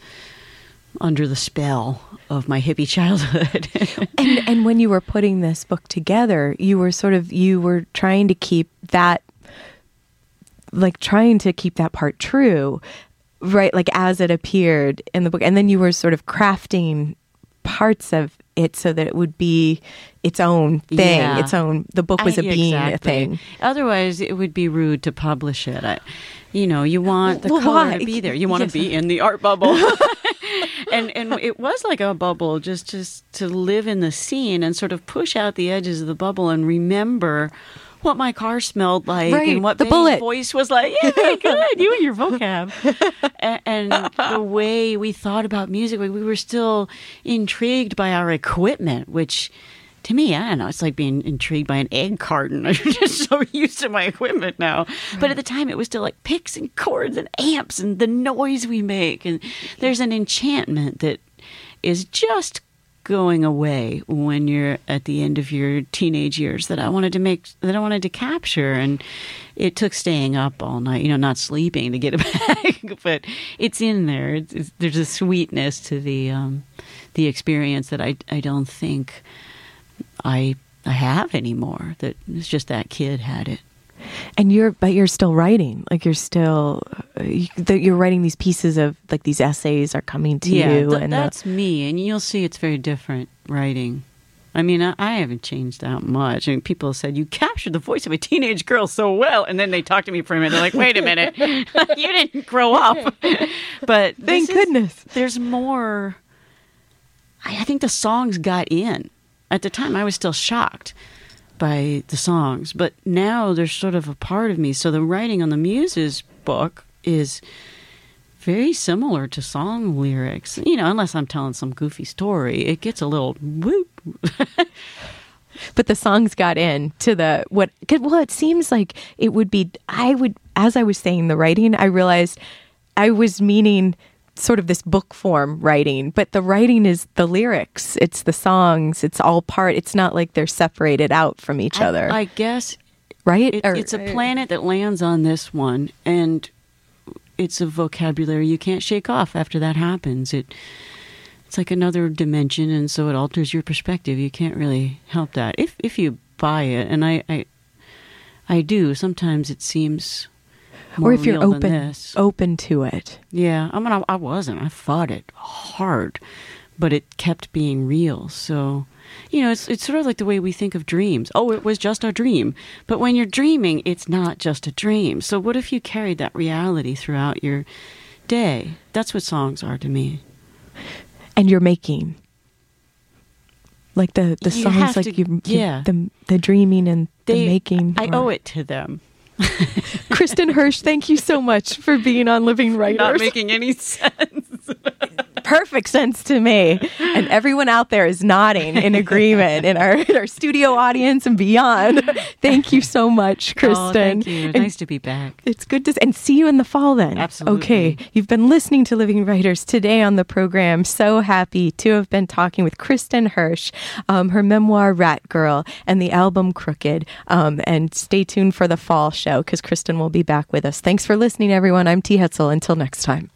under the spell of my hippie childhood. and and when you were putting this book together, you were sort of you were trying to keep that like trying to keep that part true, right? Like as it appeared in the book, and then you were sort of crafting parts of it so that it would be its own thing, Yeah. its own. The book was I- a being exactly. a thing. Otherwise, it would be rude to publish it. I, you know, you want the Well, color why? to be there. You want Yes. to be in the art bubble. and and it was like a bubble, just just to live in the scene and sort of push out the edges of the bubble and remember what my car smelled like Right, and what the bullet. voice was like. Yeah, very good. You and your vocab. and, and the way we thought about music, we we were still intrigued by our equipment, which to me, I don't know, it's like being intrigued by an egg carton. I'm just so used to my equipment now. But at the time, it was still like picks and cords and amps and the noise we make. And there's an enchantment that is just going away when you're at the end of your teenage years that I wanted to make that I wanted to capture and it took staying up all night you know not sleeping to get it back but it's in there it's, it's, there's a sweetness to the um, the experience that I I don't think I I have anymore that it's just that kid had it And you're, but you're still writing. Like you're still, uh, you're writing these pieces of like these essays are coming to yeah you, th- and the- that's me and you'll see it's very different writing I mean, I, I haven't changed that much. I mean, people said you captured the voice of a teenage girl so well, and then they talk to me for a minute. They're like, "Wait a minute, you didn't grow up." But Thank this is- goodness. there's more. I, I think the songs got in. At the time, I was still shocked by the songs, but now they're sort of a part of me. So the writing on the Muses book is very similar to song lyrics. You know, unless I'm telling some goofy story, it gets a little whoop. but the songs got in to the what well it seems like it would be i would as i was saying the writing i realized i was meaning sort of this book form writing but the writing is the lyrics it's the songs it's all part it's not like they're separated out from each other I, I guess right it, Or- it's a planet that lands on this one, and it's a vocabulary you can't shake off after that happens. It it's like another dimension, and so it alters your perspective. You can't really help that if if you buy it, and I I, I do. Sometimes it seems. Or if you're open open to it Yeah, I mean, I, I wasn't. I fought it hard, but it kept being real. So, you know, it's it's sort of like the way we think of dreams. Oh, it was just a dream. But when you're dreaming, it's not just a dream. So, what if you carried that reality throughout your day? That's what songs are to me. and you're making like the the You songs like to- you, you yeah. the the dreaming and They, the making I are- owe it to them. kristin hersh thank you so much for being on living writers Not making any sense. Perfect sense to me. And everyone out there is nodding in agreement in our in our studio audience and beyond. Thank you so much, Kristin. Oh, thank you. And Nice to be back. it's good to and see you in the fall then. Absolutely. Okay. You've been listening to Living Writers today on the program. So happy to have been talking with Kristin Hersh, um, her memoir Rat Girl, and the album Crooked. Um, and stay tuned for the fall show because Kristin will be back with us. Thanks for listening, everyone. I'm T. Hetzel. Until next time.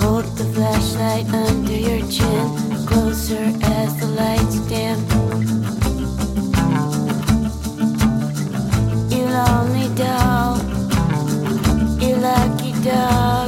Hold the flashlight under your chin, closer as the lights dim. You lonely you lucky dog.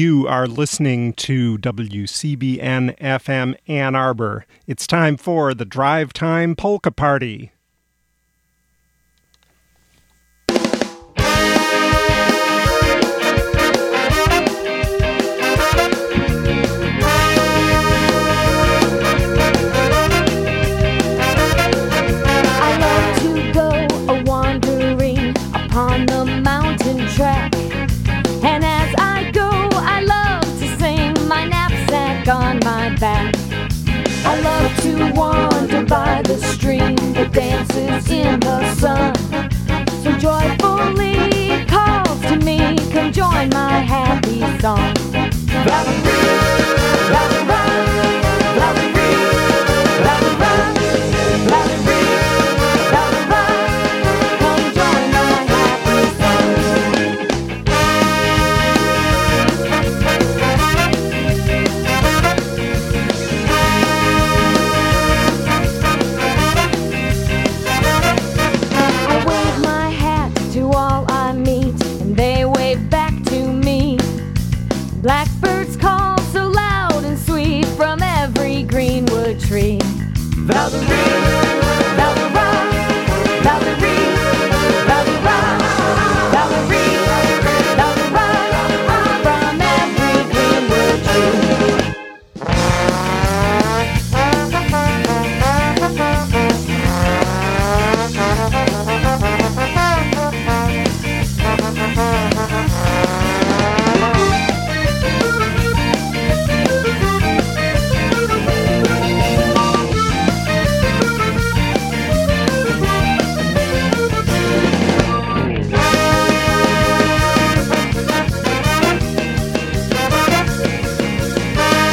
You are listening to WCBN FM Ann Arbor. It's time for the Drive Time Polka Party. dances in the sun. So joyfully calls to me, come join my happy song.